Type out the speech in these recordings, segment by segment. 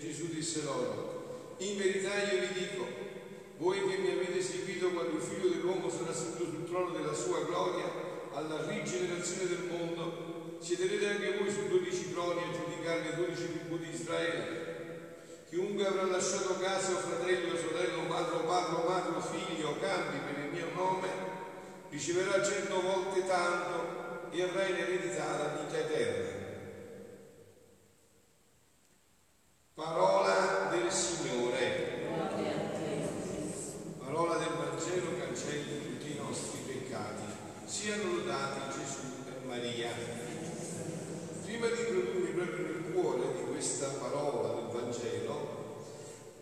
Gesù disse loro, in verità io vi dico, voi che mi avete seguito quando il figlio dell'uomo sarà seduto sul trono della sua gloria, alla rigenerazione del mondo, siederete anche voi su dodici troni a giudicare le dodici tribù di Israele. Chiunque avrà lasciato casa fratello o sorella o padre padre madre figlio campi per il mio nome, riceverà cento volte tanto e avrà in eredità la vita eterna. Parola del Signore. Parola del Vangelo cancelli tutti i nostri peccati. Siano lodati Gesù e Maria. Prima di introdurmi proprio nel cuore di questa parola del Vangelo,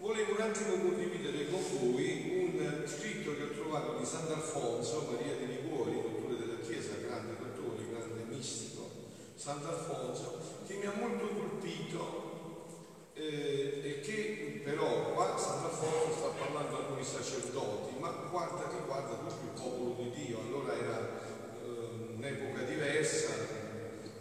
volevo un attimo condividere con voi un scritto che ho trovato di Sant'Alfonso, Maria di Liguori, dottore della Chiesa, grande dottore, grande mistico, Sant'Alfonso, che mi ha molto colpito eh, e che però qua Sant'Alfonso sta parlando a noi sacerdoti, ma guarda che guarda tutto il popolo di Dio, allora era eh, un'epoca diversa,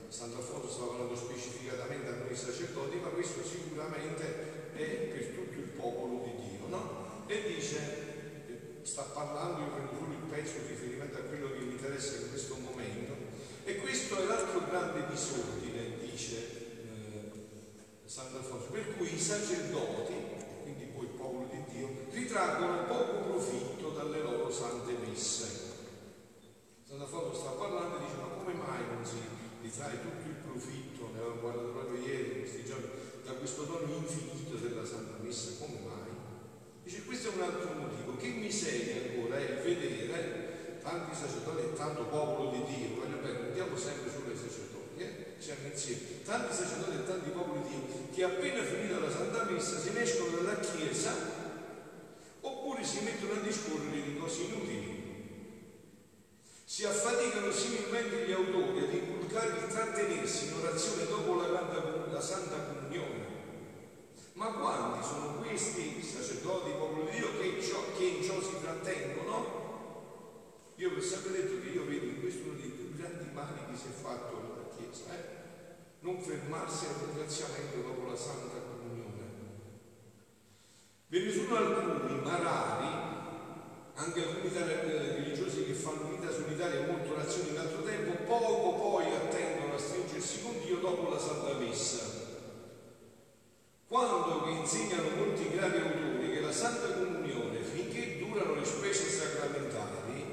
Sant'Alfonso stava parlando specificatamente a noi sacerdoti, ma questo sicuramente è per tutto il popolo di Dio, no? E dice, eh, sta parlando, io prendo solo il pezzo in riferimento a quello che mi interessa in questo momento, e questo è l'altro grande disordine, dice Sant'Alfonso, per cui i sacerdoti, quindi poi il popolo di Dio, ritraggono poco profitto dalle loro sante messe. Sant'Alfonso sta parlando e dice ma come mai non si ritrae tutto il profitto, ne avevamo guardato proprio ieri, questi giorni, da questo dono infinito della Santa Messa, come mai? Dice questo è un altro motivo, che miseria ancora è vedere tanti sacerdoti e tanto popolo di Dio, voglio bene, andiamo sempre sulle sacerdoti, siamo insieme, tanti sacerdoti e tanti popoli di Dio che appena finita la Santa Messa se ne escono dalla Chiesa oppure si mettono a discorrere di cose inutili. Si affaticano similmente gli autori ad inculcare il trattenersi in orazione dopo la, la Santa Comunione. Ma quanti sono questi sacerdoti, popolo di Dio, che, ciò, che in ciò si trattengono? Io vi ho sempre detto che io vedo in questo uno dei più grandi mali che si è fatto alla Chiesa, eh? Non fermarsi al ringraziamento dopo la Santa Comunione. Ve ne sono alcuni, ma rari, anche alcuni religiosi che fanno vita solitaria e molto orazione in altro tempo, poco poi attendono a stringersi con Dio dopo la Santa Messa. Quando che insegnano molti gravi autori che la Santa Comunione, finché durano le spese sacramentali,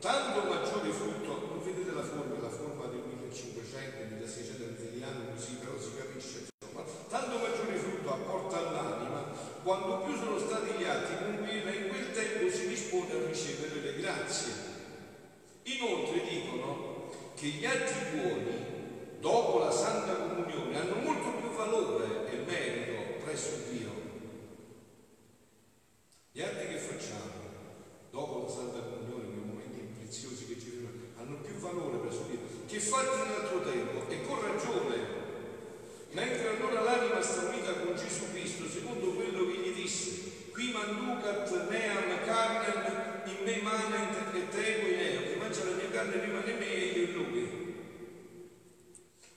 tanto maggiore frutto, non vedete la forma, la forma del 1500, 1600 italiano, così però si capisce, insomma, tanto maggiore frutto apporta all'anima, quanto più sono stati gli atti con cui in quel tempo si dispone a ricevere le grazie. Inoltre dicono che gli atti buoni, dopo la Santa Comunione, hanno molto più valore e merito presso Dio. Gli atti che facciamo dopo la Santa Comunione, preziosi che ci sono, hanno più valore presso Dio, che fatti in altro tempo e con ragione. Mentre allora l'anima sta unita con Gesù Cristo, secondo quello che gli disse, qui manducat meam carnem in me manent et ego in eo, che mangia la mia carne rimane in me e io in lui.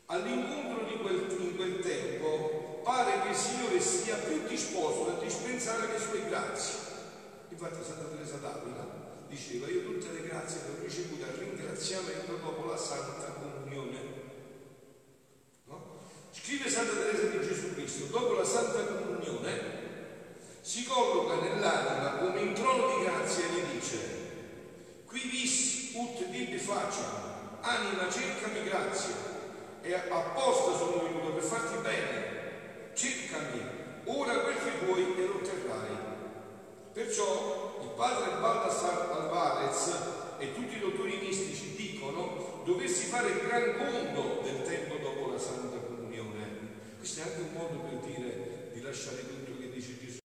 All'incontro di quel, in quel tempo pare che il Signore sia più disposto a dispensare le sue grazie. Infatti Santa Teresa d'Avila diceva io tutte le grazie che ho ricevuto ringraziamento dopo la Santa Comunione. No? Scrive Santa Teresa di Gesù Cristo, dopo la Santa Comunione si colloca nell'anima come in trono di grazia e gli dice qui vis ut dibi faccia, anima cercami grazia e apposta sono venuto per farti bene, cercami, ora quel che vuoi e lo otterrai. Perciò il padre Baldassar Alvarez e tutti i dottori mistici dicono doversi fare il gran conto del tempo dopo la Santa Comunione. Questo è anche un modo per dire di lasciare tutto che dice Gesù.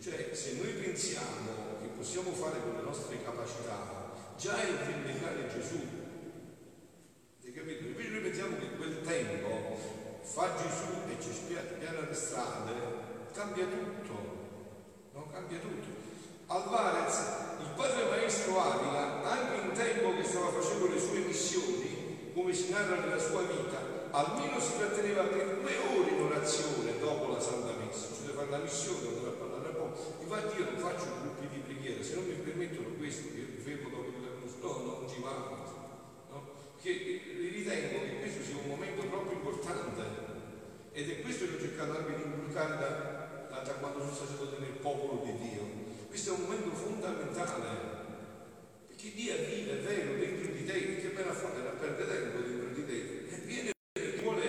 Cioè, se noi pensiamo che possiamo fare con le nostre capacità, già è vendicare Gesù. Hai capito? Invece noi pensiamo che tempo fa Gesù e ci spiana le strade, cambia tutto, no? cambia tutto. Alvarez, il padre maestro Avila, anche in tempo che stava facendo le sue missioni, come si narra nella sua vita, almeno si tratteneva per due ore in orazione dopo la Santa Messa, cioè fare la missione, andare a parlare un po'. Infatti io non faccio gruppi di preghiera, se non mi permettono questo, io mi fermo dopo il no, non ci va, no? Che ritengo che questo sia un momento proprio importante ed è questo che ho cercato anche di inculcare da, da, da quando sono sacerdote nel popolo di Dio. Questo è un momento fondamentale perché Dio vive, è vero, dentro di te, che me la fa a perdere tempo dentro di te e viene e vuole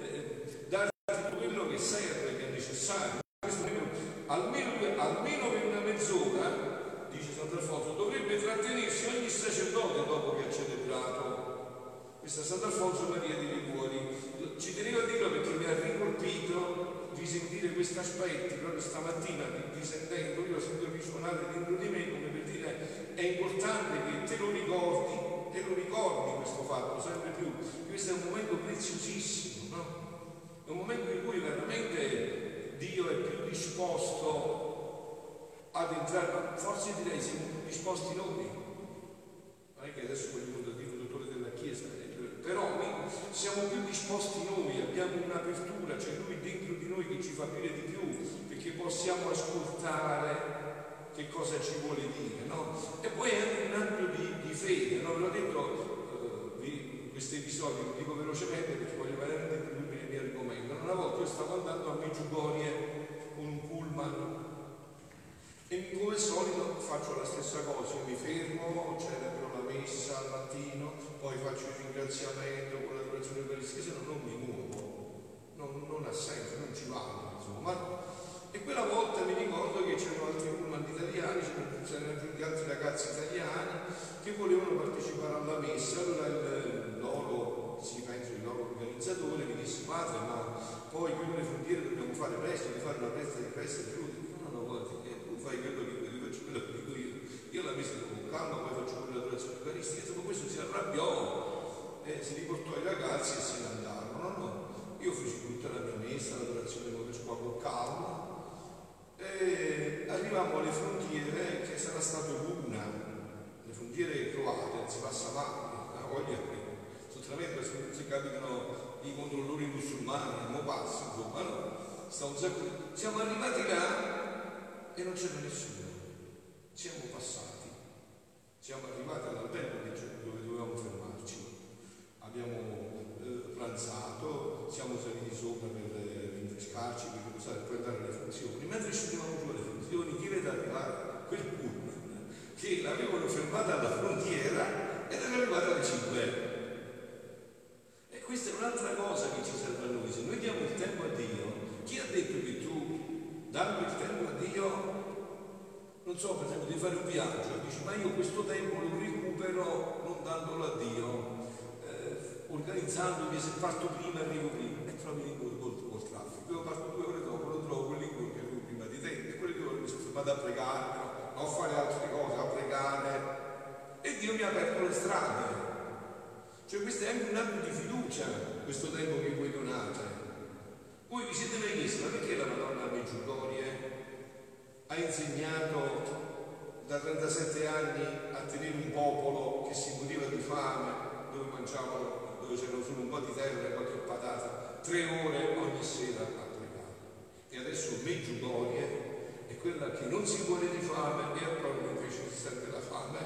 eh, darti quello che serve, che è necessario. Almeno, almeno per una mezz'ora, dice Sant'Alfonso, dovrebbe trattenersi ogni sacerdote dopo che ha celebrato. Questa Sant'Alfonso Maria di Liguori ci tenevo a dirlo perché mi ha ricolpito di sentire questi aspetti proprio stamattina, risentendo, risuonare dentro di me come per dire è importante che te lo ricordi, te lo ricordi questo fatto sempre più. Questo è un momento preziosissimo, no? È un momento in cui veramente Dio è più disposto ad entrare, forse direi siamo più disposti noi. Non è che adesso voglio il dottore della Chiesa, però siamo più disposti noi, abbiamo un'apertura, c'è lui dentro di noi che ci fa dire di più, perché possiamo ascoltare che cosa ci vuole dire, no? E poi è anche un atto di, di fede, no? Ve l'ho detto, eh, questi episodi, lo dico velocemente perché voglio veramente il mio argomento. Una volta io stavo andando a Meggiugorie con un pullman e come al solito faccio la stessa cosa, io mi fermo, celebro la messa al mattino, poi faccio il ringraziamento con l'adorazione eucaristica, se no non mi muovo, non, non ha senso, non ci vado, insomma. E quella volta mi ricordo che c'erano altri pullman italiani, c'erano altri ragazzi italiani che volevano partecipare alla messa, allora il loro, si pensa il loro organizzatore mi disse padre ma poi qui le frontiere dobbiamo fare presto, di fare una festa di festa giù, no no guarda, fai quello che io faccio quello che dico io. Io la messa con calma, poi faccio quella adorazione eucaristica, dopo questo si arrabbiò, eh, si riportò i ragazzi e se ne andarono. No, no. Io feci tutta la mia messa, l'adorazione come faccio qua con calma. E arrivavamo alle frontiere che sarà stato l'una, le frontiere croate, non si passa avanti, la voglia sottramente se capitano i controllori musulmani, non passo, insomma, no? Siamo arrivati là e non c'era nessuno. Siamo passati, siamo arrivati all'albergo dove dovevamo fermarci. Abbiamo eh, pranzato, siamo saliti sopra per rinfrescarci, per riposare, per andare alle funzioni. Mentre scendevamo giù alle funzioni, chi vede arrivare quel pullman che l'avevano fermata alla frontiera ed era arrivata alle 5 E questa è un'altra cosa che ci serve a noi. Se noi diamo il tempo a Dio, chi ha detto che tu dando il tempo a Dio, non so per esempio di fare un viaggio, dici ma io questo tempo lo recupero non dandolo a Dio, eh, organizzandomi se parto prima arrivo prima e trovi l'incontro col, col traffico, io parto due ore dopo, lo trovo quell'incontro che arrivo prima di te e quelle fermato a pregare, non fare altre cose, a pregare e Dio mi ha aperto le strade. Cioè questo è anche un atto di fiducia, questo tempo che voi donate. Voi vi siete mai chiesti, ma perché la Madonna Meggiugorie ha insegnato da 37 anni a tenere un popolo che si moriva di fame, dove mangiavano, dove c'era solo un po' di terra e qualche patata, tre ore ogni sera a pregare. E adesso Meggiugorie è quella che non si muore di fame e a proprio invece si sente la fame.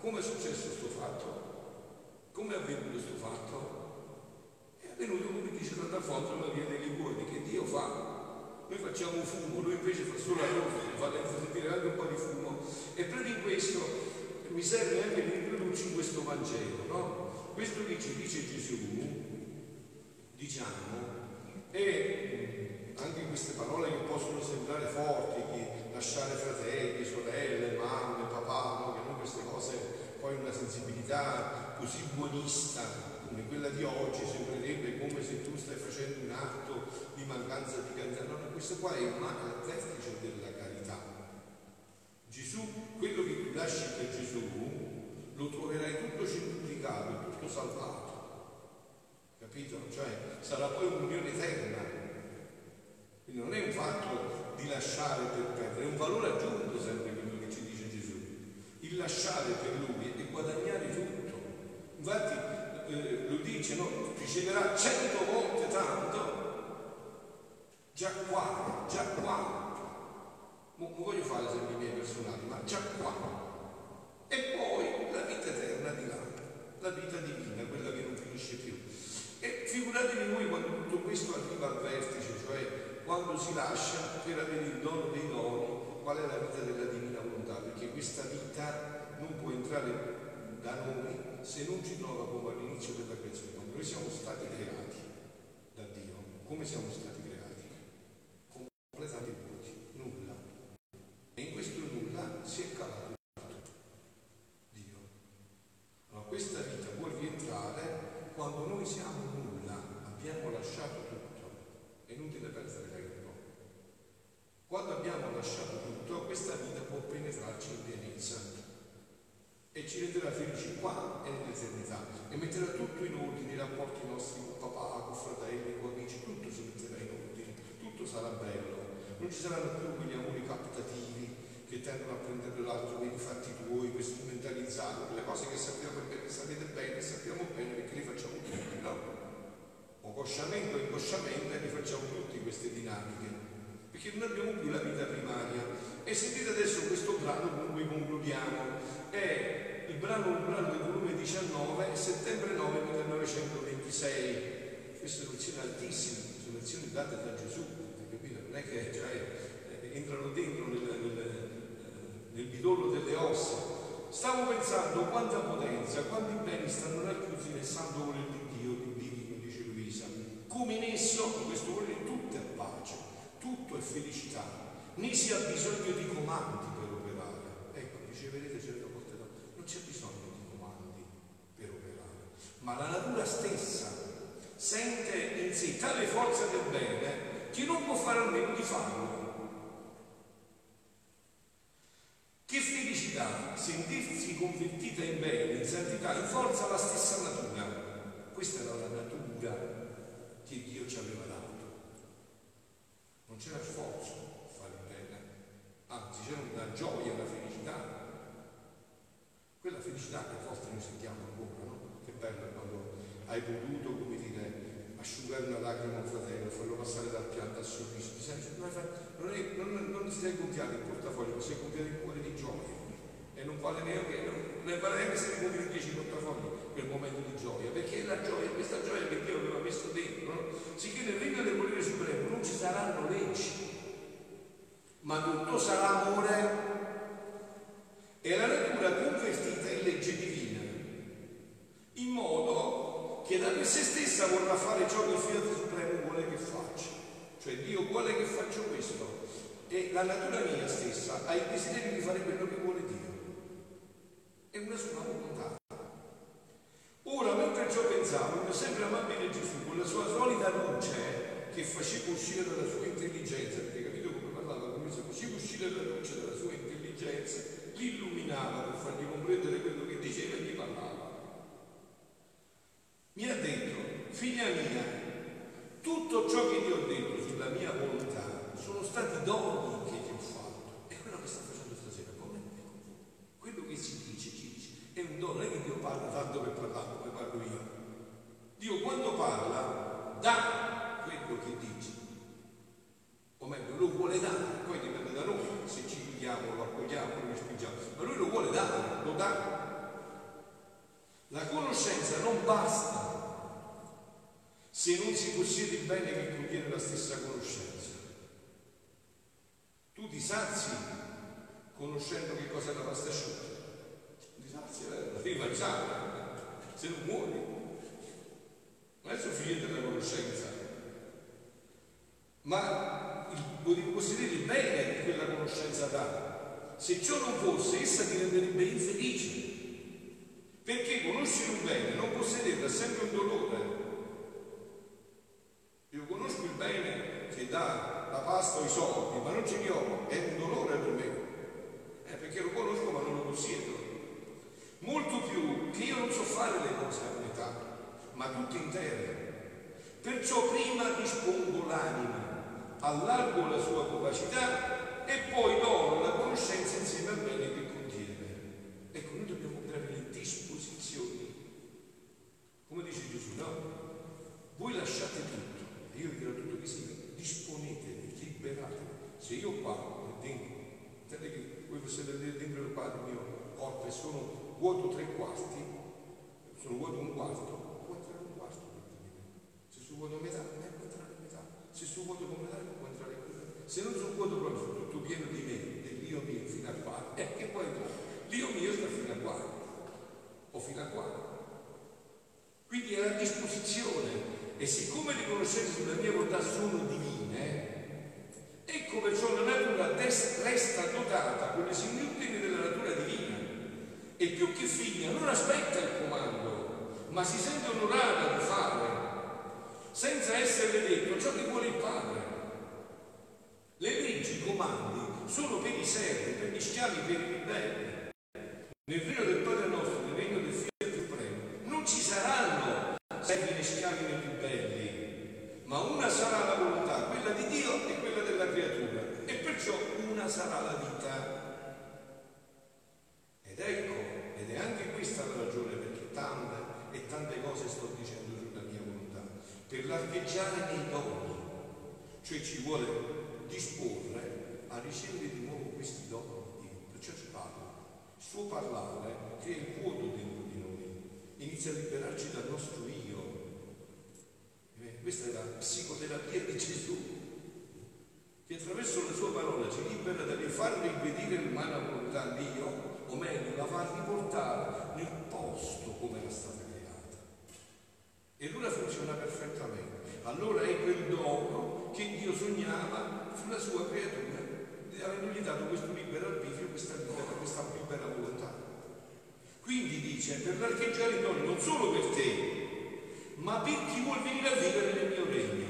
Come è successo questo fatto? Come è avvenuto questo fatto? venuto come dice Sant'Alfonso Maria dei Liguori, che Dio fa. Noi facciamo fumo, lui invece fa solo la luce, fa sentire anche un po' di fumo. E proprio in questo mi serve anche di introdurci in questo Vangelo, no? Questo che ci dice Gesù, diciamo, e anche queste parole che possono sembrare forti, lasciare fratelli, sorelle, mamme, papà, no? che noi queste cose poi una sensibilità così buonista come quella di oggi sembrerebbe come se tu stai facendo un atto di mancanza di carità. No, no, questo qua è un atto vertice della carità. Gesù, quello che tu lasci per Gesù, lo troverai tutto centuplicato, tutto salvato. capito? Cioè sarà poi un'unione eterna. Quindi non è un fatto lasciare per perdere, è un valore aggiunto sempre quello che ci dice Gesù. Il lasciare per lui è guadagnare tutto. Infatti eh, lo dice, no? Riceverà cento volte tanto già qua, già qua. Non voglio fare esempi miei personali, ma già qua. E poi la vita eterna di là, la vita divina, quella che non finisce più. E figuratevi voi quando tutto questo arriva al vertice, cioè quando si lascia per avere il dono dei doni, qual è la vita della divina volontà, perché questa vita non può entrare da noi se non ci trova come all'inizio della creazione. Noi siamo stati creati da Dio, come siamo stati creati? Completamente vuoti, nulla. E in questo nulla si è calato Dio. Allora questa vita può rientrare quando noi siamo nulla, abbiamo lasciato tutto. È inutile perdere tempo. Quando abbiamo lasciato tutto, questa vita può penetrarci in pienezza. E ci renderà felici qua e nell'eternità. E metterà tutto in ordine, i rapporti nostri con papà, con fratelli, con amici, tutto si metterà in ordine, tutto sarà bello, non ci saranno più quegli amori captativi che tendono a prendere l'altro per i fatti tuoi, per strumentalizzare, quelle cose che sappiamo che sapete bene, sappiamo bene perché li facciamo tutti, no? O cosciamente o inconsciamente li facciamo tutti queste dinamiche, perché non abbiamo più la vita primaria. E sentite adesso questo brano con cui concludiamo. È il brano, un brano del volume 19, settembre 9 1926. Queste lezioni altissime, sono lezioni date da Gesù, capito? Non è che cioè, entrano dentro nel, nel, nel bidollo delle ossa. Stavo pensando quanta potenza, quanti beni stanno racchiusi nel santo volere di Dio, di divino, dice Luisa. Come in esso, in questo volere, pace, tutto è felicità, né si ha bisogno di comandi per operare. Ecco, riceverete certe volte no, non c'è bisogno di comandi per operare, ma la natura stessa sente in sé tale forza del bene che non può fare a meno di farlo. Che felicità sentirsi convertita in bene, in santità, in forza la stessa natura. Questa era la natura che Dio ci aveva dato. Non c'era sforzo a fare bene, anzi c'era una gioia, una felicità. Quella felicità che forse noi sentiamo ancora, no? Che bella quando hai potuto, come dire, asciugare una lacrima a un fratello, farlo passare dal pianto al sorriso. Non, è, non, non si sei gonfiato il portafoglio, ma sei gonfiato il cuore di gioia. E non vale neanche, non, non vale neanche se ne gonfi 10 portafogli quel momento di gioia, perché la gioia, questa gioia che Dio aveva messo dentro, no? Sicché nel regno del volere supremo non ci saranno leggi, ma tutto sarà amore e la natura convertita in legge divina, in modo che da se stessa vorrà fare ciò che il Fiat Supremo vuole che faccia. Cioè Dio vuole che faccia questo e la natura mia stessa ha il desiderio di fare quello che vuole Dio. È una sua volontà. Pensavo, mio sempre amabile Gesù, con la sua solita luce che faceva uscire dalla sua intelligenza, perché capito come parlava lui, se faceva uscire dalla luce dalla sua intelligenza, li illuminava per fargli comprendere quello che diceva e gli parlava. Mi ha detto, figlia mia, tutto ciò che ti ho detto sulla mia volontà sono stati doni che ti ho fatto. È quello che sta facendo stasera con me. Quello che si dice, ci dice, è un dono, non è che Dio parla tanto per parlare come parlo io. Dio quando parla dà quello che dice. O meglio, lo vuole dare, poi dipende da noi se ci pigliamo, lo accogliamo, lo respingiamo, ma lui lo vuole dare, lo dà. La conoscenza non basta se non si possiede il bene che contiene la stessa conoscenza. Tu ti sazi conoscendo che cosa è la pasta asciutta. Ti sazi, eh? la devi mangiare, se non muori. Non è la conoscenza, ma il, possedere il bene che quella conoscenza dà. Se ciò non fosse, essa ti renderebbe infelice. Perché conoscere un bene, non possederlo, è sempre un dolore. Io conosco il bene che dà la pasta o i soldi, ma non ce li ho, è un dolore per me. Eh, perché lo conosco ma non lo possiedo. Molto più che io non so fare le cose a metà, ma tutte intere. Perciò prima dispongo l'anima, allargo la sua capacità e poi do la conoscenza insieme al bene che contiene. Ecco, noi dobbiamo creare le disposizioni. Come dice Gesù, no? Voi lasciate tutto, e io vi dirò tutto che sia, disponetevi, liberatevi. Se io qua, dentro, vedete che voi possiate vedere dentro il padre mio corpo e sono vuoto tre quarti, sono vuoto un quarto, può entrare un quarto Se sono vuoto metà, non può entrare metà. Se sono vuoto con metà, non può entrare metà. Se non sono vuoto proprio, sono tutto pieno di me, dell'io mio fino a qua, eh, che poi l'io mio sta fino a qua, o fino a qua. Quindi è a disposizione. E siccome le conoscenze mia volontà sono divine, ecco perciò la natura resta dotata con le similitudini della natura divina e più che figlia non aspetta il comando, ma si sente onorata di fare, senza essere detto ciò che vuole il padre. Le leggi, i comandi sono per i servi, per gli schiavi, per i ribelli. Nel regno del Padre nostro, nel regno del Figlio Supremo, non ci saranno servi e schiavi né più belli, ma una sarà la volontà, quella di Dio e quella della creatura, e perciò una sarà la vita. Ed ecco, ed è anche questa la ragione perché tante e tante cose sto dicendo sulla mia volontà, per largheggiare nei doni, cioè ci vuole disporre a ricevere di nuovo questi doni di Dio, perciò ci parla. Il suo parlare crea il vuoto dentro di noi, inizia a liberarci dal nostro io. Questa è la psicoterapia di Gesù, che attraverso la sua parola ci libera da rifar rivedere l'umana volontà di Dio o meglio, la fa riportare nel posto come era stata creata. E allora funziona perfettamente. Allora è quel dono che Dio sognava sulla sua creatura, avendogli dato questo libero arbitrio, questa libera, questa libera volontà. Quindi dice, per largheggiare i doni non solo per te, ma per chi vuol venire a vivere nel mio regno.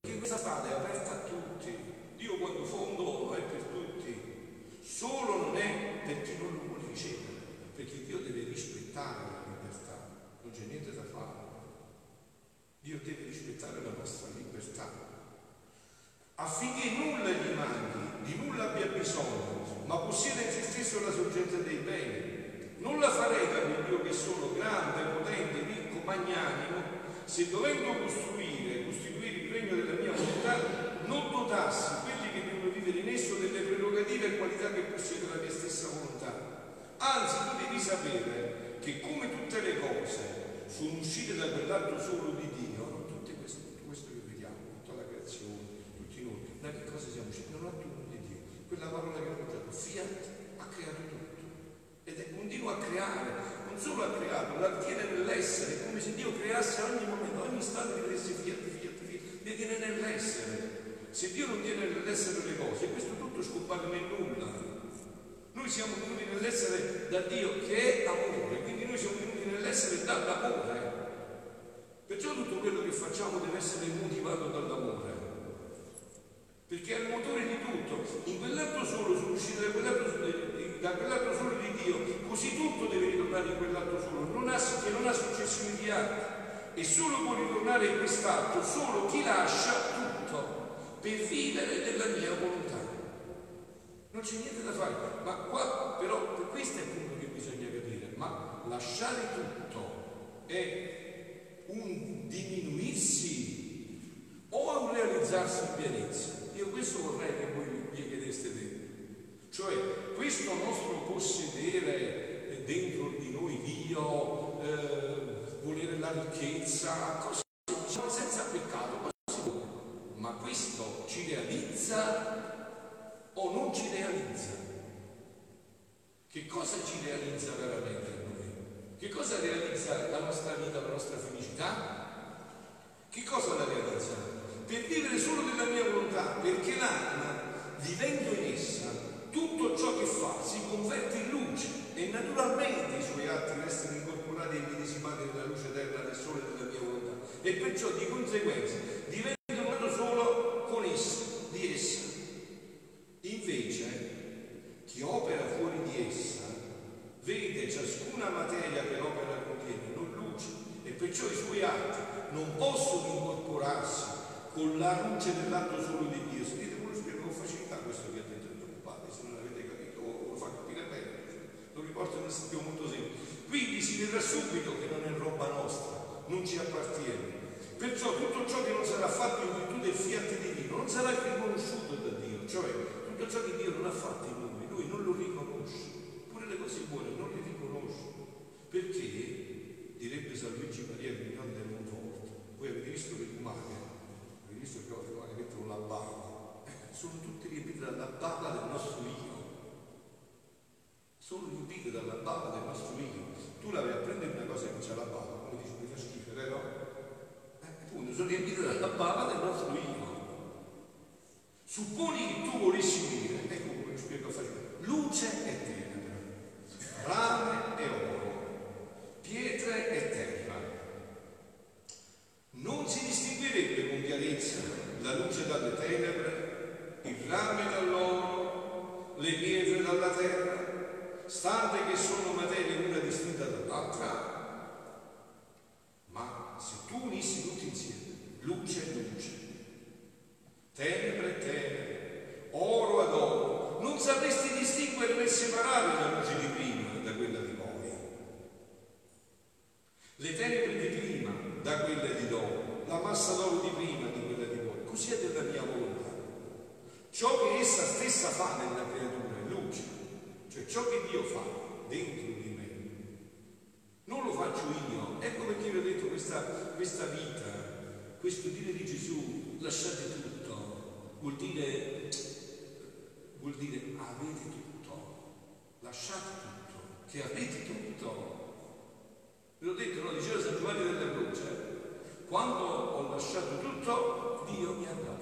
Perché questa strada è aperta a tutti. Dio quando dono è per tutti. Solo non è per chi non lo vuole ricevere, perché Dio deve rispettare la libertà, non c'è niente da fare. Dio deve rispettare la nostra libertà, affinché nulla gli manchi, di nulla abbia bisogno, ma possieda in se stesso la sorgente dei beni. Non la farei da quel Dio che sono grande, potente, ricco, magnanimo, se dovendo costruire, costituire il regno della mia volontà, non dotassi quelli che devono vivere in esso delle prerogative e qualità che possiede la mia stessa volontà. Anzi, tu devi sapere che come tutte le cose sono uscite da quell'atto solo di Dio? Tutte queste, tutto questo che vediamo, tutta la creazione, tutti noi, da che cosa siamo usciti? Da un atto di Dio. Quella parola che ho usato, Fiat, ha creato tutto. Ed è continua a creare, solo ha creato, la tiene nell'essere, come se Dio creasse ogni momento, ogni istante vedesse Fiat, Fiat, Fiat, ne tiene nell'essere. Se Dio non tiene nell'essere le cose, questo tutto scompare nel nulla. Noi siamo venuti nell'essere da Dio che è amore, quindi noi siamo venuti nell'essere dall'amore. Perciò tutto quello che facciamo deve essere motivato dall'amore. Perché è il motore di tutto. In quell'atto solo sono usciti da quell'atto, da quell'atto solo di Dio, così tutto deve ritornare in quell'atto solo, non ha, che non ha successioni di atti. E solo può ritornare in quest'atto solo chi lascia tutto per vivere della mia volontà. Non c'è niente da fare, ma qua però per questo è il punto che bisogna capire, ma lasciare tutto è un diminuirsi o un realizzarsi in pienezza. Io questo vorrei che voi mi chiedeste dentro. Cioè, questo nostro possedere dentro di noi Dio, eh, volere la ricchezza, cose senza peccato, ma questo ci realizza o non ci realizza? Che cosa ci realizza veramente noi? Che cosa realizza la nostra vita, la nostra felicità? Che cosa la realizza? Per vivere solo della mia volontà, perché l'anima, vivendo in essa, tutto ciò che fa si converte in luce e naturalmente i suoi atti restano incorporati e medesimati nella luce eterna del sole della mia volontà e perciò di conseguenza diventano uno solo con essa, di essa. Invece chi opera fuori di essa vede ciascuna materia che l'opera contiene, non luce, e perciò i suoi atti non possono incorporarsi con la luce dell'atto solo di Dio sappiamo molto semplice. Quindi si vedrà subito che non è roba nostra, non ci appartiene. Perciò tutto ciò che non sarà fatto in virtù del fiat di Dio non sarà riconosciuto da Dio, cioè tutto ciò che Dio non ha fatto in noi, lui non lo riconosce, pure le cose buone non le riconosce, perché direbbe San Luigi Maria Mignone del Monforte, voi avete visto che il mare, avete visto che ho detto la barba, eh, sono tutti riempiti dalla barba del nostro io costituito dalla bava del nostro vino. Tu la vai a prendere una cosa che c'è la bava, come dici, mi fa schifo, vero? Eh, appunto, sono riempito dalla bava del nostro vino. Supponi che tu volessi dire, ecco come spiego a fare vuol dire, vuol dire avete tutto, lasciate tutto, che avete tutto. Ve l'ho detto, no? diceva San Giovanni della Croce, quando ho lasciato tutto, Dio mi ha dato.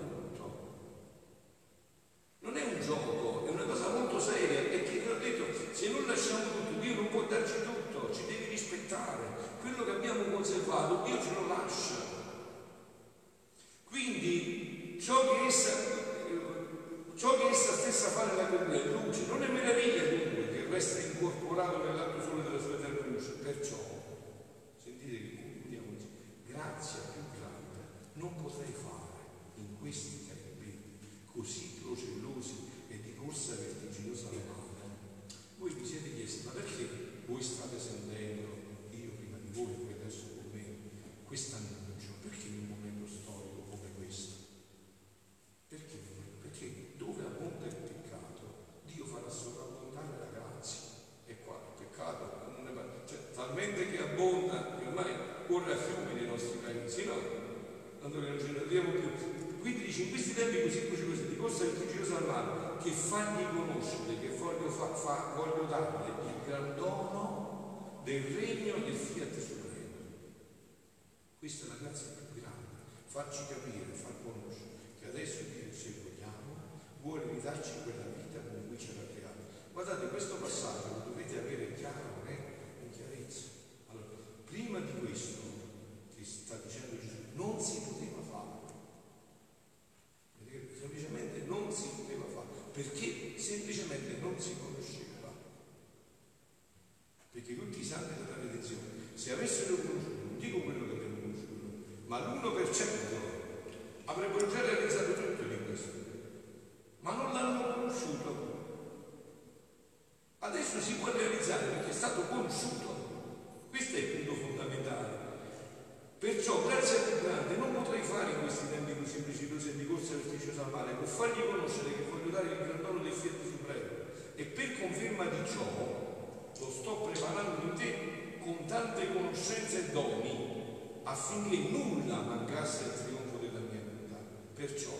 Perciò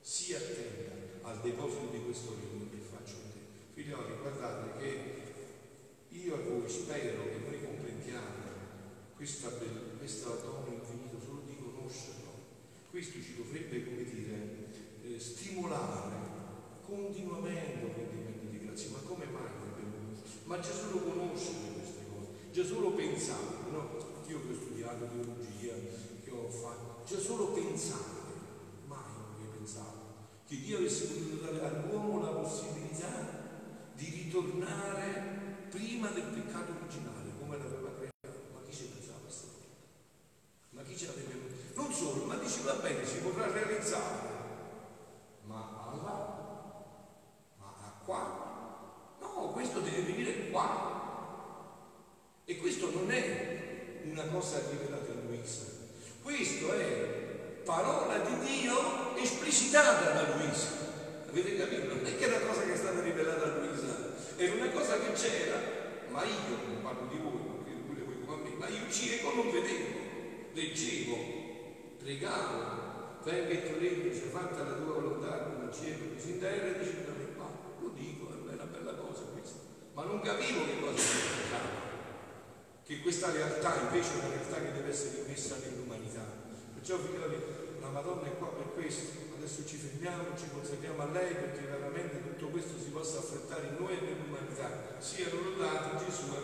si attenta al deposito di questo regno che faccio in te. Figlioli, guardate che io a voi spero che noi comprendiamo questa, be- questa donna infinita solo di conoscerlo. Questo ci dovrebbe, come dire, eh, stimolare continuamente l'intendimento di grazia. Ma come mai l'abbiamo Ma Gesù lo conosce queste cose. Gesù lo pensava, no? Io che ho studiato teologia, che ho fatto, Gesù lo pensava pensato, che Dio avesse potuto dare all'uomo la possibilità di ritornare prima del peccato originale, come l'aveva creato. Ma chi ci pensava questa cosa? Ma chi ce l'aveva? Non solo, ma diceva bene, si potrà realizzare. Ma alla? Ma a qua? No, questo deve venire qua. E questo non è una cosa rivelata a Luisa. Questo è parola di Dio esplicitata da Luisa. Avete capito? Non è che è una cosa che è stata rivelata a Luisa, era una cosa che c'era, ma io, non parlo di voi, perché pure voi a me, ma io cieco non vedevo, leggevo, pregavo, venga il tuo regno, sia fatta la tua volontà come cielo, così in terra, e dice ma lo dico, è una bella cosa questa, ma non capivo che cosa significava che questa realtà invece è una realtà che deve essere messa nell'umanità. Perciò figlioli, la Madonna è qua per questo. Adesso ci fermiamo, ci consacriamo a lei perché veramente tutto questo si possa affrettare in noi e nell'umanità. Siano lodati Gesù